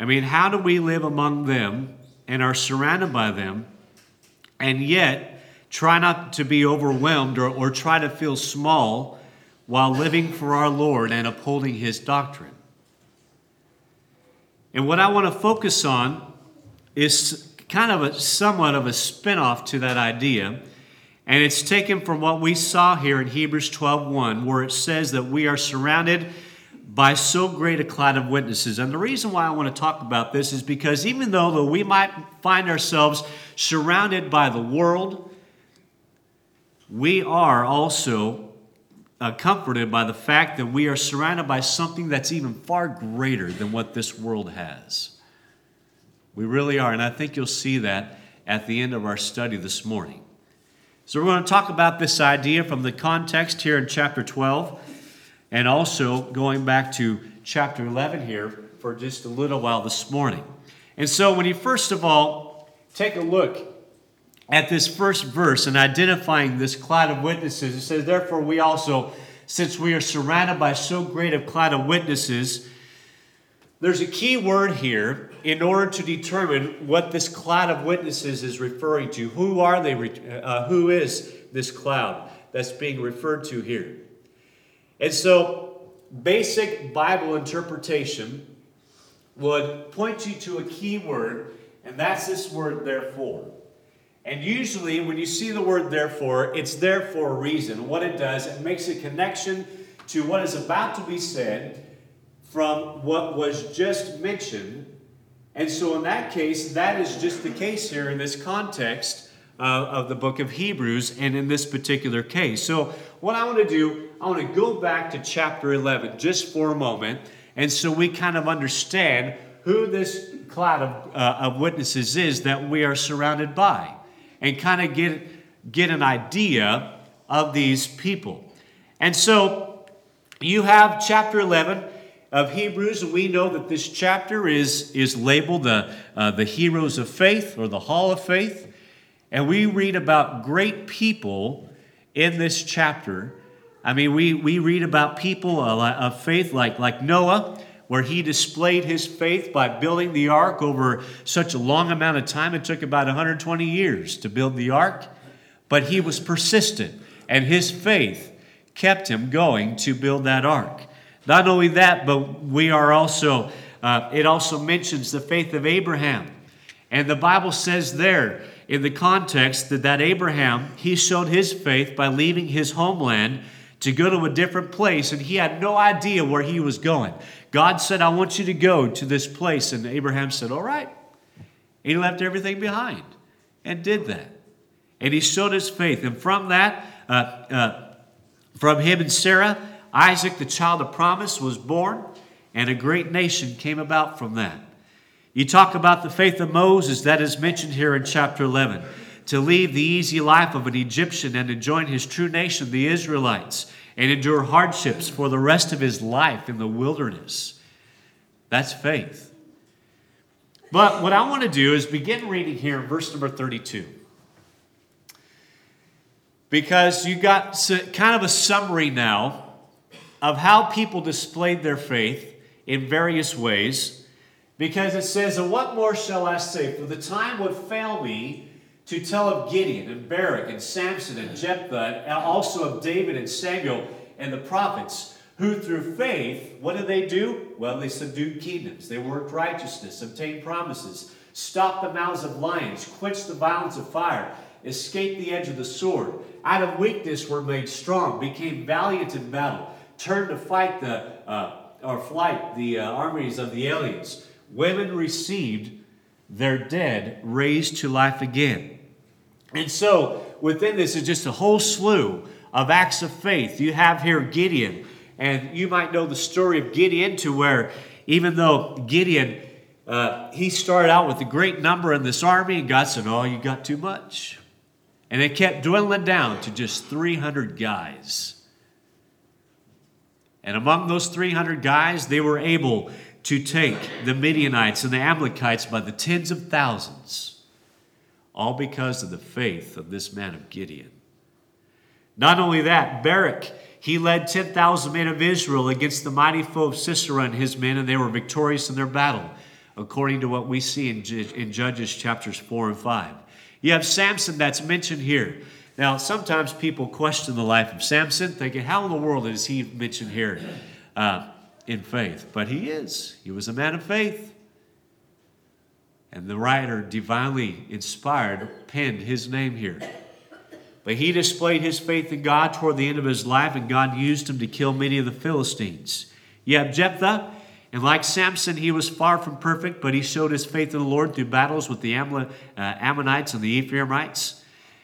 I mean, how do we live among them and are surrounded by them and yet try not to be overwhelmed or, or try to feel small while living for our Lord and upholding His doctrine? And what I want to focus on is kind of a somewhat of a spin-off to that idea. And it's taken from what we saw here in Hebrews 12:1, where it says that we are surrounded by so great a cloud of witnesses. And the reason why I want to talk about this is because even though, we might find ourselves surrounded by the world, we are also uh, comforted by the fact that we are surrounded by something that's even far greater than what this world has. We really are, and I think you'll see that at the end of our study this morning. So, we're going to talk about this idea from the context here in chapter 12, and also going back to chapter 11 here for just a little while this morning. And so, when you first of all take a look at this first verse and identifying this cloud of witnesses. It says, Therefore, we also, since we are surrounded by so great a cloud of witnesses, there's a key word here in order to determine what this cloud of witnesses is referring to. Who are they? Uh, who is this cloud that's being referred to here? And so, basic Bible interpretation would point you to a key word, and that's this word, therefore. And usually, when you see the word therefore, it's there for a reason. What it does, it makes a connection to what is about to be said from what was just mentioned. And so, in that case, that is just the case here in this context uh, of the book of Hebrews and in this particular case. So, what I want to do, I want to go back to chapter 11 just for a moment. And so we kind of understand who this cloud of, uh, of witnesses is that we are surrounded by and kind of get, get an idea of these people. And so you have chapter 11 of Hebrews, and we know that this chapter is, is labeled the, uh, the Heroes of Faith or the Hall of Faith. And we read about great people in this chapter. I mean, we, we read about people of faith like, like Noah, where he displayed his faith by building the ark over such a long amount of time. It took about 120 years to build the ark, but he was persistent, and his faith kept him going to build that ark. Not only that, but we are also, uh, it also mentions the faith of Abraham. And the Bible says there in the context that, that Abraham, he showed his faith by leaving his homeland to go to a different place, and he had no idea where he was going. God said, I want you to go to this place. And Abraham said, All right. He left everything behind and did that. And he showed his faith. And from that, uh, uh, from him and Sarah, Isaac, the child of promise, was born, and a great nation came about from that. You talk about the faith of Moses, that is mentioned here in chapter 11 to leave the easy life of an Egyptian and to join his true nation, the Israelites, and endure hardships for the rest of his life in the wilderness. That's faith. But what I want to do is begin reading here in verse number 32. Because you got kind of a summary now of how people displayed their faith in various ways. Because it says, And what more shall I say? For the time would fail me to tell of Gideon and Barak and Samson and Jephthah, and also of David and Samuel and the prophets, who through faith, what did they do? Well, they subdued kingdoms, they worked righteousness, obtained promises, stopped the mouths of lions, quenched the violence of fire, escaped the edge of the sword. Out of weakness were made strong, became valiant in battle, turned to fight the uh, or flight the uh, armies of the aliens. Women received their dead raised to life again. And so within this is just a whole slew of acts of faith. You have here Gideon, and you might know the story of Gideon to where even though Gideon, uh, he started out with a great number in this army, and God said, Oh, you got too much. And it kept dwindling down to just 300 guys. And among those 300 guys, they were able to take the Midianites and the Amalekites by the tens of thousands all because of the faith of this man of Gideon. Not only that, Barak, he led 10,000 men of Israel against the mighty foe of Sisera and his men, and they were victorious in their battle. according to what we see in, in Judges chapters 4 and 5. You have Samson that's mentioned here. Now, sometimes people question the life of Samson, thinking, how in the world is he mentioned here uh, in faith? But he is. He was a man of faith. And the writer, divinely inspired, penned his name here. But he displayed his faith in God toward the end of his life, and God used him to kill many of the Philistines. Have Jephthah, and like Samson, he was far from perfect, but he showed his faith in the Lord through battles with the uh, Ammonites and the Ephraimites.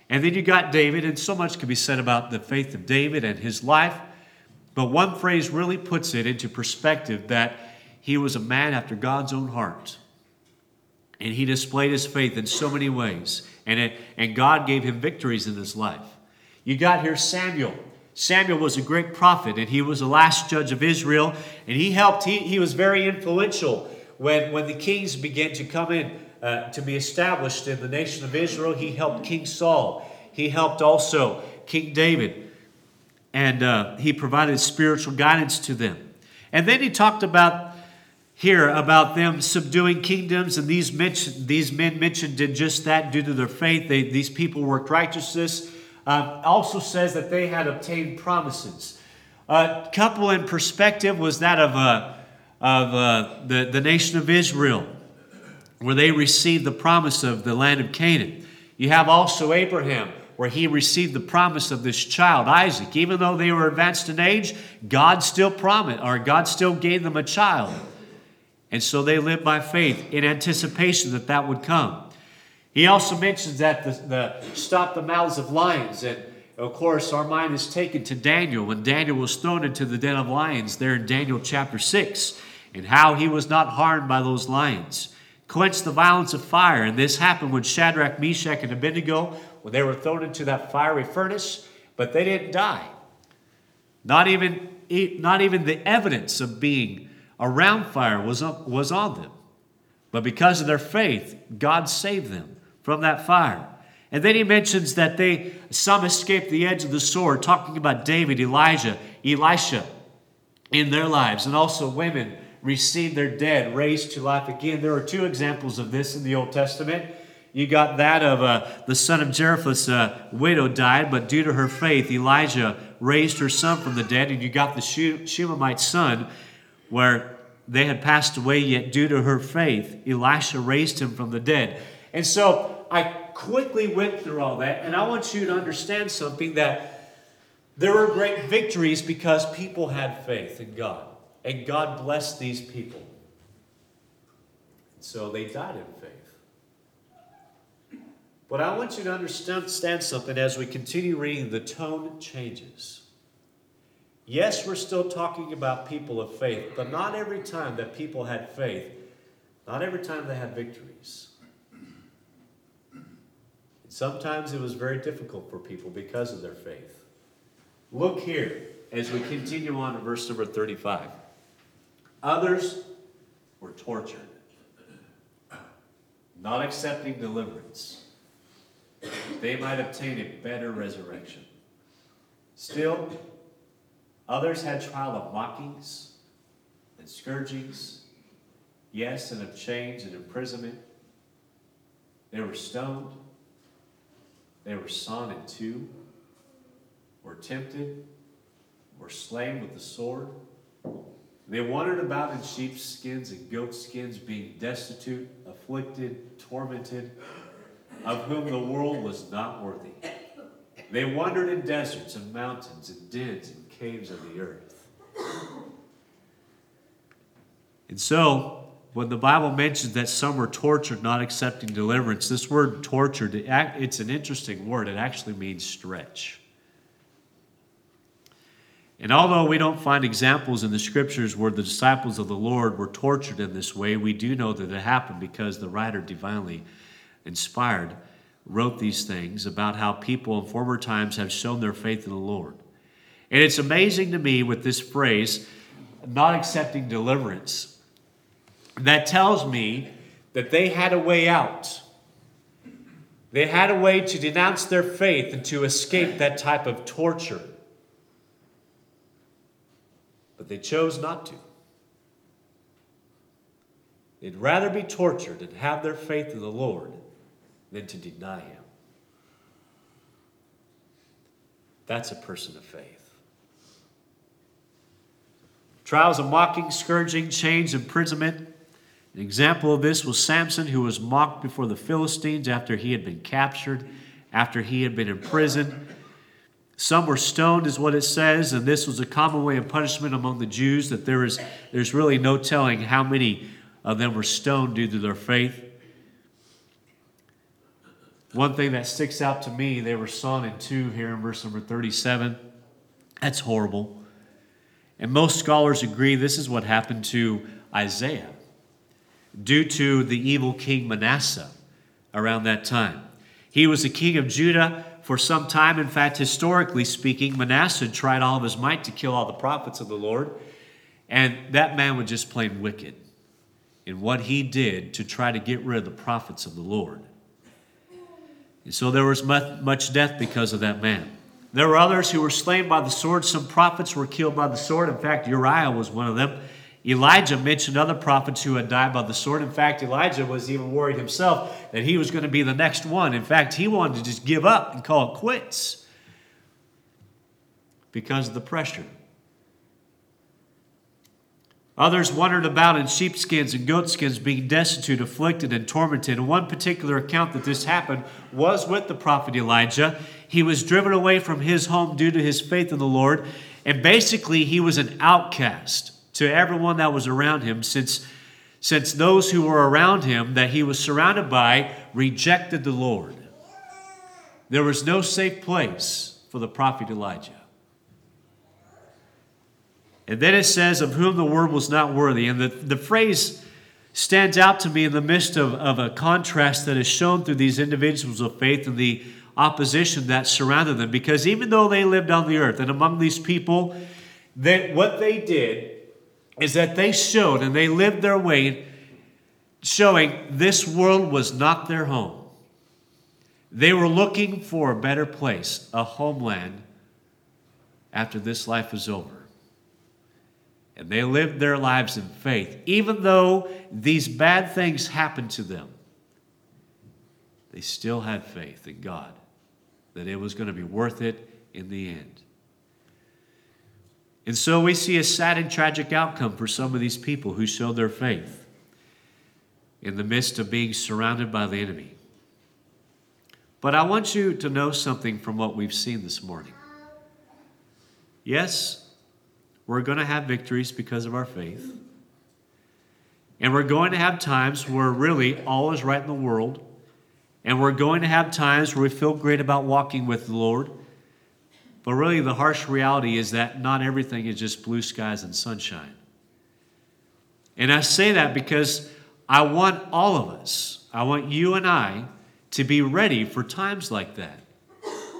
And then you got David, and so much can be said about the faith of David and his life. But one phrase really puts it into perspective that he was a man after God's own heart. And he displayed his faith in so many ways. And, it, and God gave him victories in his life. You got here Samuel. Samuel was a great prophet, and he was the last judge of Israel. And he helped, he, he was very influential when, when the kings began to come in uh, to be established in the nation of Israel. He helped King Saul. He helped also King David. And uh, he provided spiritual guidance to them. And then he talked about here about them subduing kingdoms, and these, mentioned, these men mentioned did just that due to their faith. They, these people worked righteousness. Uh, also says that they had obtained promises. A uh, couple in perspective was that of, uh, of uh, the, the nation of Israel, where they received the promise of the land of Canaan. You have also Abraham, where he received the promise of this child, Isaac. Even though they were advanced in age, God still promised, or God still gave them a child. And so they lived by faith in anticipation that that would come. He also mentions that the, the stop the mouths of lions. And of course, our mind is taken to Daniel when Daniel was thrown into the den of lions there in Daniel chapter 6, and how he was not harmed by those lions. Quench the violence of fire. And this happened when Shadrach, Meshach, and Abednego, when they were thrown into that fiery furnace, but they didn't die. Not even, not even the evidence of being around fire was, was on them. But because of their faith, God saved them from that fire. And then he mentions that they some escaped the edge of the sword, talking about David, Elijah, Elisha in their lives, and also women received their dead raised to life again. There are two examples of this in the Old Testament. You got that of uh, the son of Zarephath's uh, widow died, but due to her faith, Elijah raised her son from the dead. And you got the Shunammite son, where they had passed away, yet due to her faith, Elisha raised him from the dead. And so I quickly went through all that, and I want you to understand something that there were great victories because people had faith in God, and God blessed these people. So they died in faith. But I want you to understand something as we continue reading, the tone changes. Yes, we're still talking about people of faith, but not every time that people had faith, not every time they had victories. And sometimes it was very difficult for people because of their faith. Look here as we continue on to verse number 35. Others were tortured, not accepting deliverance. They might obtain a better resurrection. Still, Others had trial of mockings and scourgings, yes, and of chains and imprisonment. They were stoned. They were sawn in two, were tempted, were slain with the sword. They wandered about in sheepskins and goatskins, being destitute, afflicted, tormented, of whom the world was not worthy. They wandered in deserts and mountains and dens and caves of the earth. And so, when the Bible mentions that some were tortured, not accepting deliverance, this word tortured, it's an interesting word. It actually means stretch. And although we don't find examples in the scriptures where the disciples of the Lord were tortured in this way, we do know that it happened because the writer divinely inspired wrote these things about how people in former times have shown their faith in the Lord. And it's amazing to me with this phrase, not accepting deliverance, that tells me that they had a way out. They had a way to denounce their faith and to escape that type of torture. But they chose not to. They'd rather be tortured and have their faith in the Lord than to deny Him. That's a person of faith. Trials of mocking, scourging, chains, imprisonment. An example of this was Samson, who was mocked before the Philistines after he had been captured, after he had been imprisoned. Some were stoned, is what it says, and this was a common way of punishment among the Jews, that there is, there's really no telling how many of them were stoned due to their faith. One thing that sticks out to me, they were son and two here in verse number 37. That's horrible. And most scholars agree this is what happened to Isaiah due to the evil king Manasseh around that time. He was the king of Judah for some time. In fact, historically speaking, Manasseh tried all of his might to kill all the prophets of the Lord. And that man was just plain wicked in what he did to try to get rid of the prophets of the Lord. So there was much death because of that man. There were others who were slain by the sword. Some prophets were killed by the sword. In fact, Uriah was one of them. Elijah mentioned other prophets who had died by the sword. In fact, Elijah was even worried himself that he was going to be the next one. In fact, he wanted to just give up and call it quits because of the pressure. Others wandered about in sheepskins and goatskins, being destitute, afflicted, and tormented. And one particular account that this happened was with the prophet Elijah. He was driven away from his home due to his faith in the Lord. And basically, he was an outcast to everyone that was around him, since, since those who were around him that he was surrounded by rejected the Lord. There was no safe place for the prophet Elijah. And then it says, of whom the word was not worthy. And the, the phrase stands out to me in the midst of, of a contrast that is shown through these individuals of faith and the opposition that surrounded them. Because even though they lived on the earth and among these people, that what they did is that they showed and they lived their way showing this world was not their home. They were looking for a better place, a homeland, after this life was over. And they lived their lives in faith. Even though these bad things happened to them, they still had faith in God that it was going to be worth it in the end. And so we see a sad and tragic outcome for some of these people who showed their faith in the midst of being surrounded by the enemy. But I want you to know something from what we've seen this morning. Yes, we're going to have victories because of our faith. And we're going to have times where really all is right in the world. And we're going to have times where we feel great about walking with the Lord. But really, the harsh reality is that not everything is just blue skies and sunshine. And I say that because I want all of us, I want you and I to be ready for times like that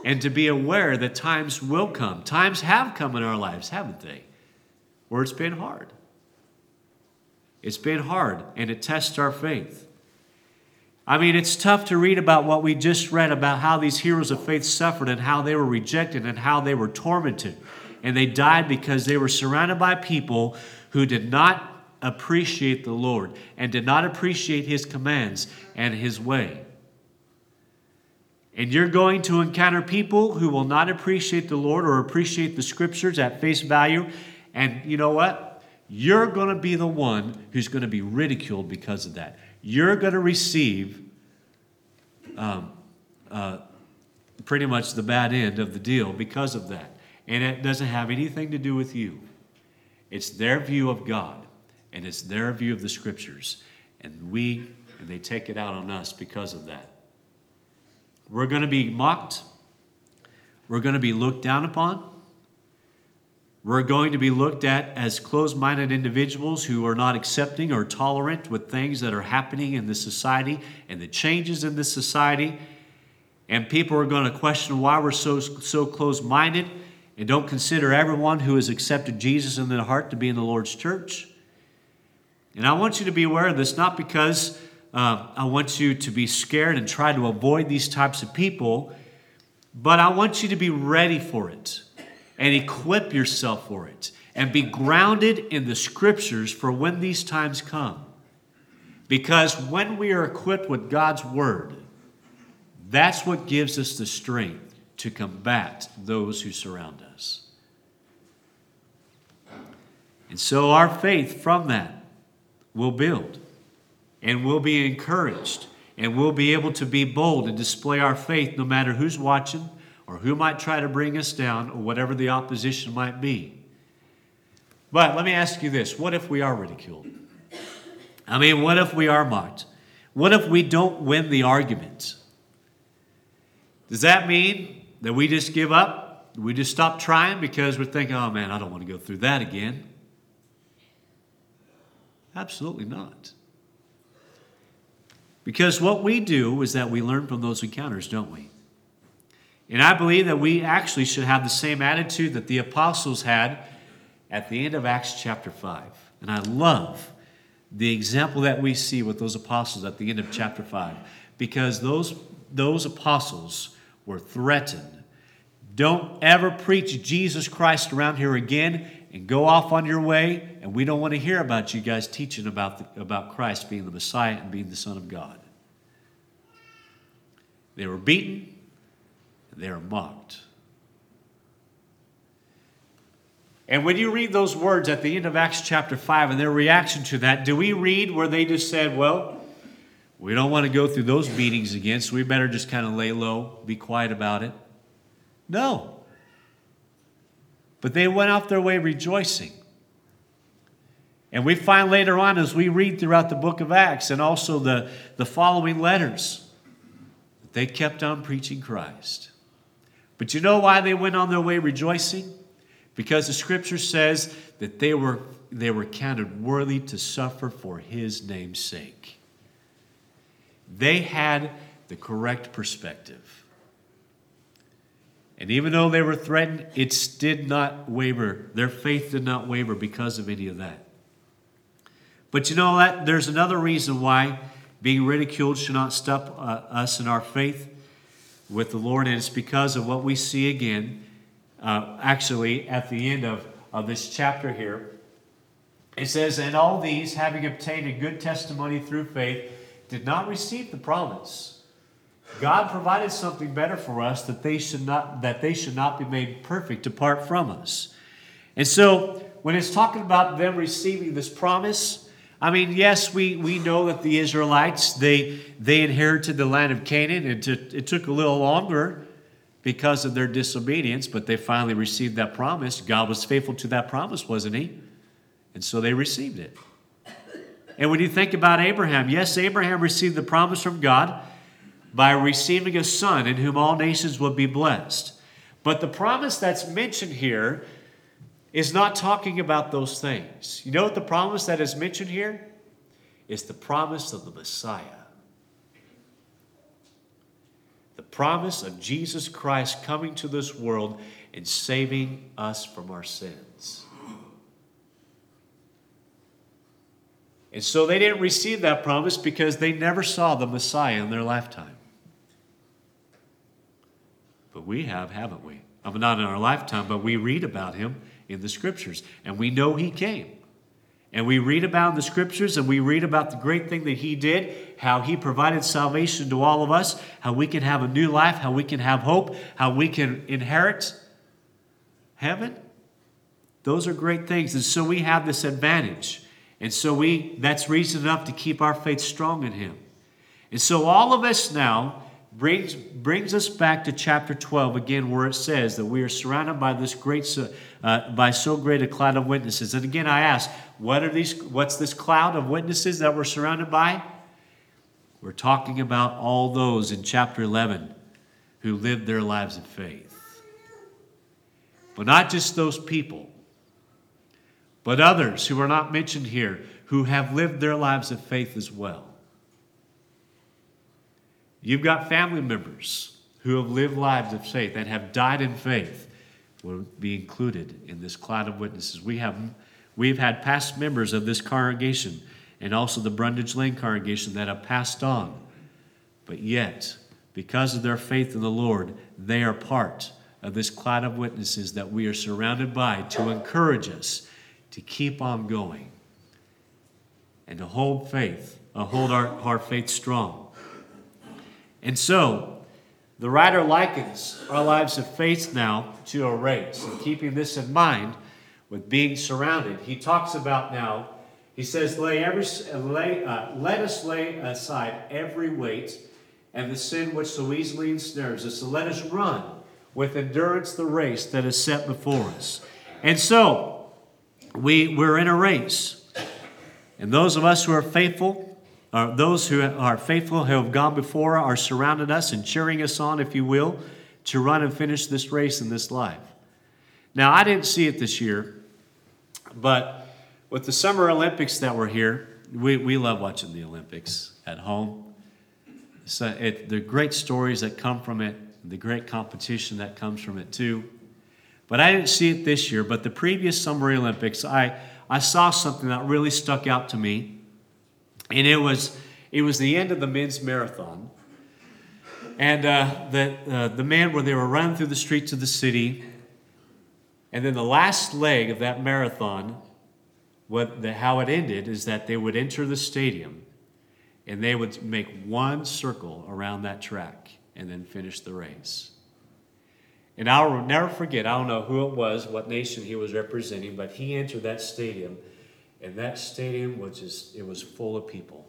and to be aware that times will come. Times have come in our lives, haven't they? Where it's been hard. It's been hard, and it tests our faith. I mean, it's tough to read about what we just read about how these heroes of faith suffered and how they were rejected and how they were tormented. And they died because they were surrounded by people who did not appreciate the Lord and did not appreciate His commands and His way. And you're going to encounter people who will not appreciate the Lord or appreciate the scriptures at face value and you know what? You're going to be the one who's going to be ridiculed because of that. You're going to receive um, uh, pretty much the bad end of the deal because of that. And it doesn't have anything to do with you. It's their view of God, and it's their view of the scriptures. And we, and they take it out on us because of that. We're going to be mocked. We're going to be looked down upon. We're going to be looked at as closed minded individuals who are not accepting or tolerant with things that are happening in this society and the changes in this society. And people are going to question why we're so, so closed minded and don't consider everyone who has accepted Jesus in their heart to be in the Lord's church. And I want you to be aware of this, not because uh, I want you to be scared and try to avoid these types of people, but I want you to be ready for it and equip yourself for it and be grounded in the scriptures for when these times come. Because when we are equipped with God's word, that's what gives us the strength to combat those who surround us. And so our faith from that will build and we'll be encouraged and we'll be able to be bold and display our faith no matter who's watching or who might try to bring us down or whatever the opposition might be. But let me ask you this what if we are ridiculed? I mean, what if we are mocked? What if we don't win the argument? Does that mean that we just give up? We just stop trying because we're thinking, oh man, I don't want to go through that again? Absolutely not. Because what we do is that we learn from those encounters, don't we? And I believe that we actually should have the same attitude that the apostles had at the end of Acts chapter 5. And I love the example that we see with those apostles at the end of chapter 5 because those, those apostles were threatened. Don't ever preach Jesus Christ around here again and go off on your way. And we don't want to hear about you guys teaching about, the, about Christ being the Messiah and being the Son of God. They were beaten, they were mocked. And when you read those words at the end of Acts chapter 5 and their reaction to that, do we read where they just said, well, we don't want to go through those beatings again, so we better just kind of lay low, be quiet about it? No. But they went out their way rejoicing. And we find later on, as we read throughout the book of Acts and also the, the following letters, that they kept on preaching Christ. But you know why they went on their way rejoicing? Because the scripture says that they were, they were counted worthy to suffer for his name's sake. They had the correct perspective. And even though they were threatened, it did not waver. Their faith did not waver because of any of that. But you know that there's another reason why being ridiculed should not stop uh, us in our faith with the Lord, and it's because of what we see again uh, actually at the end of, of this chapter here. It says, And all these, having obtained a good testimony through faith, did not receive the promise. God provided something better for us that they should not, that they should not be made perfect apart from us. And so when it's talking about them receiving this promise, I mean, yes, we, we know that the Israelites, they, they inherited the land of Canaan. It, it took a little longer because of their disobedience, but they finally received that promise. God was faithful to that promise, wasn't He? And so they received it. And when you think about Abraham, yes, Abraham received the promise from God by receiving a son in whom all nations would be blessed. But the promise that's mentioned here is not talking about those things. You know what the promise that is mentioned here? Is the promise of the Messiah. the promise of Jesus Christ coming to this world and saving us from our sins. And so they didn't receive that promise because they never saw the Messiah in their lifetime. But we have, haven't we? I mean, not in our lifetime, but we read about him in the scriptures, and we know he came. And we read about the scriptures and we read about the great thing that he did, how he provided salvation to all of us, how we can have a new life, how we can have hope, how we can inherit heaven. Those are great things. And so we have this advantage. And so we that's reason enough to keep our faith strong in him. And so all of us now brings, brings us back to chapter 12 again, where it says that we are surrounded by this great, uh, by so great a cloud of witnesses. And again, I ask, what are these? What's this cloud of witnesses that we're surrounded by? We're talking about all those in chapter 11 who lived their lives of faith. But not just those people, but others who are not mentioned here who have lived their lives of faith as well. You've got family members who have lived lives of faith and have died in faith will be included in this cloud of witnesses. We have we've had past members of this congregation and also the Brundage Lane congregation that have passed on. But yet, because of their faith in the Lord, they are part of this cloud of witnesses that we are surrounded by to encourage us to keep on going and to hold faith uh, hold our, our faith strong. And so, the writer likens our lives of faith now to a race. And keeping this in mind, with being surrounded, he talks about now, he says, lay every, lay, uh, let us lay aside every weight and the sin which so easily ensnares us. So let us run with endurance the race that is set before us. And so, we, we're in a race. And those of us who are faithful, or those who are faithful who have gone before are surrounding us and cheering us on, if you will, to run and finish this race in this life. Now, I didn't see it this year, but with the Summer Olympics that were here, we, we love watching the Olympics at home. So it, the great stories that come from it, the great competition that comes from it too. But I didn't see it this year. But the previous Summer Olympics, I, I saw something that really stuck out to me. And it was, it was the end of the men's marathon. And uh, the, uh, the man where they were running through the streets of the city. And then the last leg of that marathon, what the, how it ended is that they would enter the stadium and they would make one circle around that track and then finish the race. And I'll never forget, I don't know who it was, what nation he was representing, but he entered that stadium, and that stadium was just, it was full of people.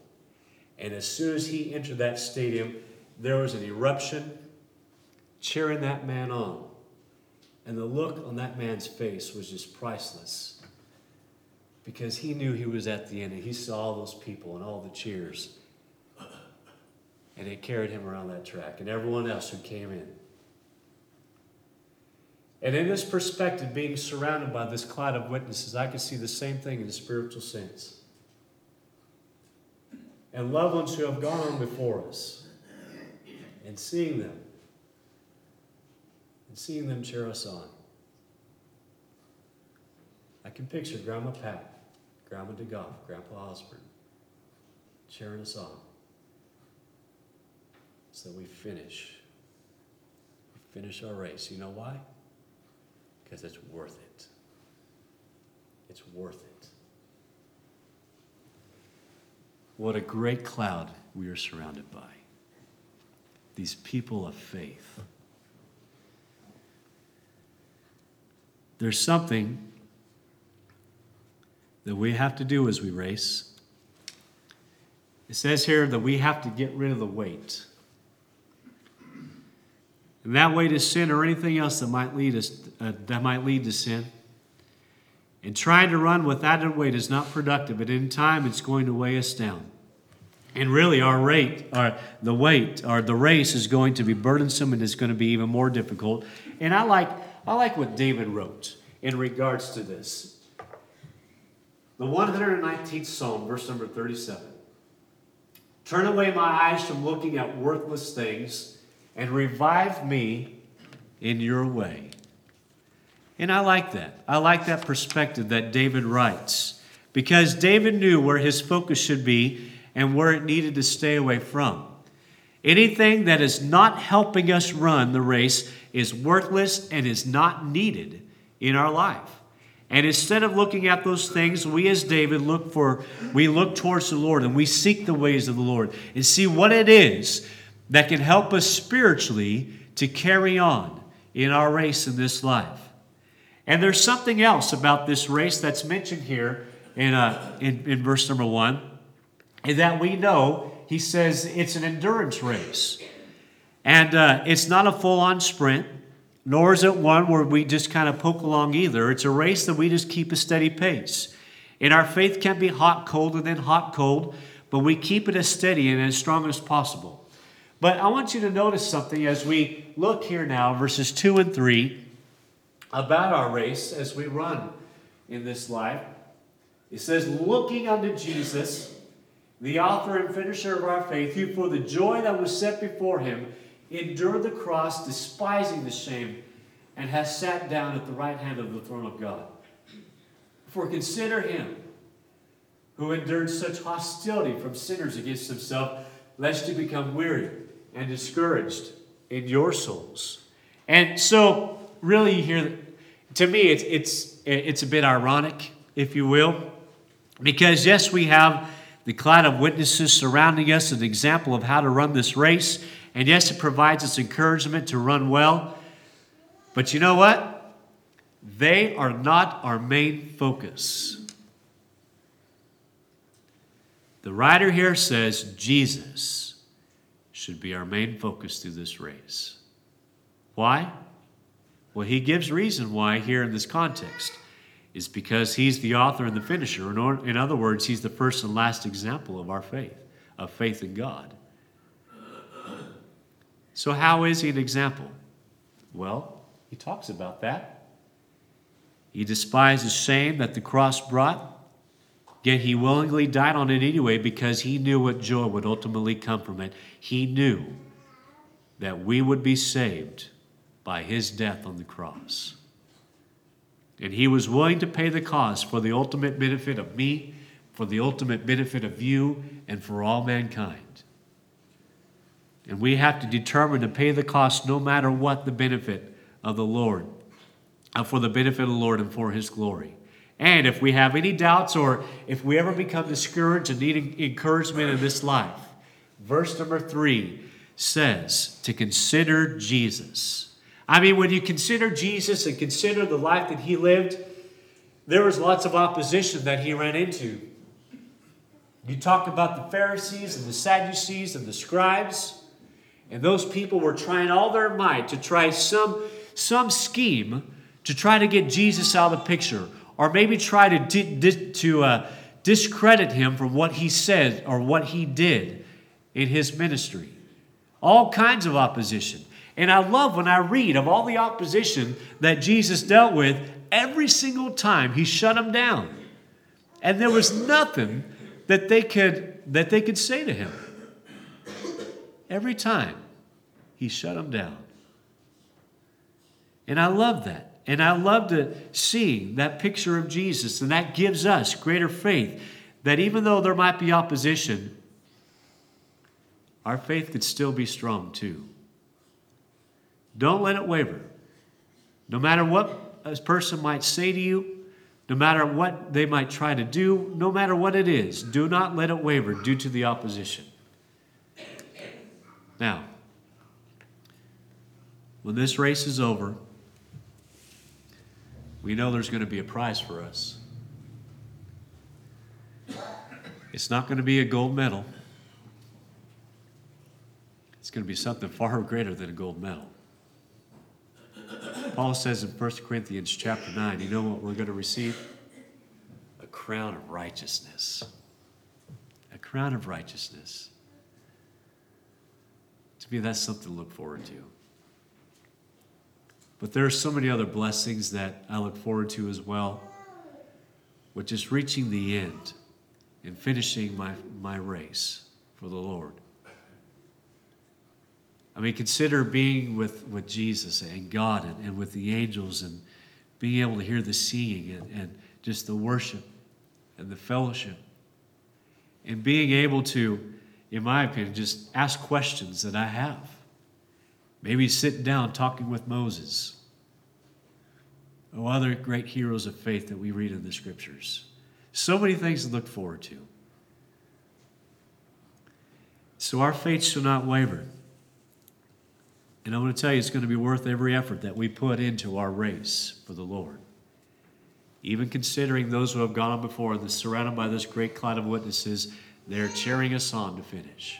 And as soon as he entered that stadium, there was an eruption cheering that man on. And the look on that man's face was just priceless because he knew he was at the end and he saw all those people and all the cheers. And it carried him around that track and everyone else who came in. And in this perspective, being surrounded by this cloud of witnesses, I can see the same thing in the spiritual sense. And loved ones who have gone on before us, and seeing them, and seeing them cheer us on. I can picture Grandma Pat, Grandma DeGoff, Grandpa Osborne cheering us on so we finish. We finish our race. You know why? Because it's worth it. It's worth it. What a great cloud we are surrounded by. These people of faith. There's something that we have to do as we race. It says here that we have to get rid of the weight. That weight is sin or anything else that might lead us uh, that might lead to sin. And trying to run with that weight is not productive, but in time it's going to weigh us down. And really, our rate, our, the weight, or the race is going to be burdensome and it's going to be even more difficult. And I like, I like what David wrote in regards to this. The 119th Psalm, verse number 37. Turn away my eyes from looking at worthless things and revive me in your way. And I like that. I like that perspective that David writes because David knew where his focus should be and where it needed to stay away from. Anything that is not helping us run the race is worthless and is not needed in our life. And instead of looking at those things, we as David look for we look towards the Lord and we seek the ways of the Lord and see what it is that can help us spiritually to carry on in our race in this life. And there's something else about this race that's mentioned here in, uh, in, in verse number one, and that we know he says it's an endurance race. And uh, it's not a full on sprint, nor is it one where we just kind of poke along either. It's a race that we just keep a steady pace. And our faith can be hot, cold, and then hot, cold, but we keep it as steady and as strong as possible. But I want you to notice something as we look here now, verses 2 and 3 about our race as we run in this life. It says, looking unto Jesus, the author and finisher of our faith, who for the joy that was set before him endured the cross, despising the shame, and has sat down at the right hand of the throne of God. For consider him who endured such hostility from sinners against himself, lest you become weary and discouraged in your souls. And so really here, to me, it's, it's, it's a bit ironic, if you will, because yes, we have the cloud of witnesses surrounding us, an example of how to run this race. And yes, it provides us encouragement to run well. But you know what? They are not our main focus. The writer here says Jesus should be our main focus through this race. Why? Well, he gives reason why here in this context. Is because he's the author and the finisher. In other words, he's the first and last example of our faith, of faith in God. So, how is he an example? Well, he talks about that. He despises shame that the cross brought. Yet he willingly died on it anyway because he knew what joy would ultimately come from it. He knew that we would be saved by his death on the cross. And he was willing to pay the cost for the ultimate benefit of me, for the ultimate benefit of you, and for all mankind. And we have to determine to pay the cost no matter what the benefit of the Lord, uh, for the benefit of the Lord and for his glory. And if we have any doubts or if we ever become discouraged and need encouragement in this life, verse number three says to consider Jesus. I mean, when you consider Jesus and consider the life that he lived, there was lots of opposition that he ran into. You talked about the Pharisees and the Sadducees and the scribes, and those people were trying all their might to try some, some scheme to try to get Jesus out of the picture or maybe try to, di- di- to uh, discredit him from what he said or what he did in his ministry. All kinds of opposition. And I love when I read of all the opposition that Jesus dealt with, every single time he shut them down. And there was nothing that they could, that they could say to him. Every time he shut them down. And I love that. And I love to see that picture of Jesus, and that gives us greater faith that even though there might be opposition, our faith could still be strong too. Don't let it waver. No matter what a person might say to you, no matter what they might try to do, no matter what it is, do not let it waver due to the opposition. Now, when this race is over, we know there's going to be a prize for us. It's not going to be a gold medal. It's going to be something far greater than a gold medal. Paul says in 1 Corinthians chapter 9, you know what we're going to receive? A crown of righteousness. A crown of righteousness. To me, that's something to look forward to. But there are so many other blessings that I look forward to as well, With just reaching the end and finishing my, my race for the Lord. I mean, consider being with, with Jesus and God and, and with the angels and being able to hear the singing and, and just the worship and the fellowship. And being able to, in my opinion, just ask questions that I have. Maybe sitting down talking with Moses. Oh, other great heroes of faith that we read in the scriptures. So many things to look forward to. So our faith shall not waver. And I want to tell you, it's going to be worth every effort that we put into our race for the Lord. Even considering those who have gone on before and surrounded by this great cloud of witnesses, they're cheering us on to finish.